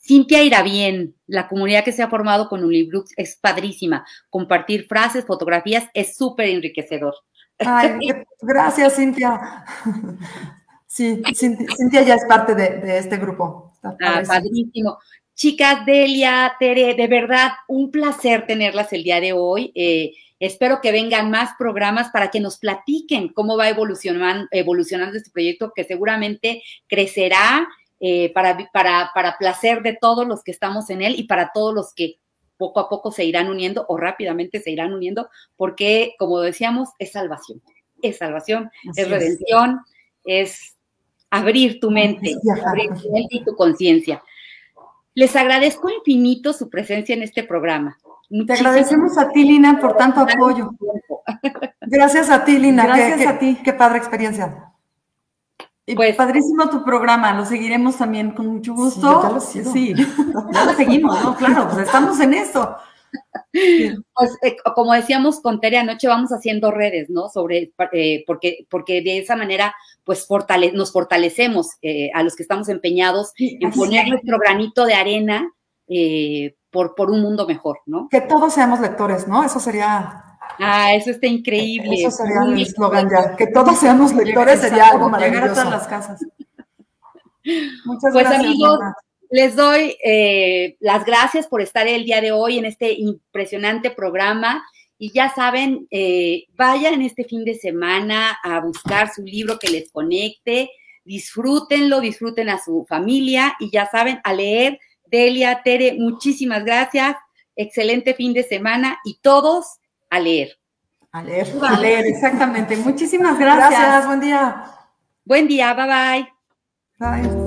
Cintia irá bien. La comunidad que se ha formado con Unibrooks es padrísima. Compartir frases, fotografías es súper enriquecedor. Ay, gracias, Cintia. Sí, Cintia ya es parte de, este grupo. Ah, padrísimo. Chicas, Delia, Tere, de verdad, un placer tenerlas el día de hoy. Eh, espero que vengan más programas para que nos platiquen cómo va evolucionando, evolucionando este proyecto que seguramente crecerá eh, para, para, para placer de todos los que estamos en él y para todos los que poco a poco se irán uniendo o rápidamente se irán uniendo, porque, como decíamos, es salvación. Es salvación, es redención, es abrir tu mente, abrir tu mente y tu conciencia. Les agradezco infinito su presencia en este programa. Te agradecemos a ti, Lina, por tanto apoyo. Gracias a ti, Lina. Gracias a ti. Qué padre experiencia. Pues, padrísimo tu programa, lo seguiremos también con mucho gusto. Sí, ya lo seguimos, ¿no? Claro, pues estamos en eso. Pues eh, como decíamos con Tere anoche, vamos haciendo redes, ¿no? Sobre, eh, porque, porque de esa manera, pues nos fortalecemos eh, a los que estamos empeñados en poner nuestro granito de arena por, por un mundo mejor, ¿no? Que todos seamos lectores, ¿no? Eso sería Ah, eso está increíble. Eso sería el eslogan ya. Que todos seamos lectores sería algo maravilloso. Llegar a todas las casas. Muchas pues amigos, les doy eh, las gracias por estar el día de hoy en este impresionante programa. Y ya saben, eh, vayan este fin de semana a buscar su libro que les conecte, disfrútenlo, disfruten a su familia y ya saben, a leer. Delia, Tere, muchísimas gracias. Excelente fin de semana y todos a leer. A leer, a leer, exactamente. Muchísimas gracias. Gracias, buen día. Buen día, bye bye. Bye.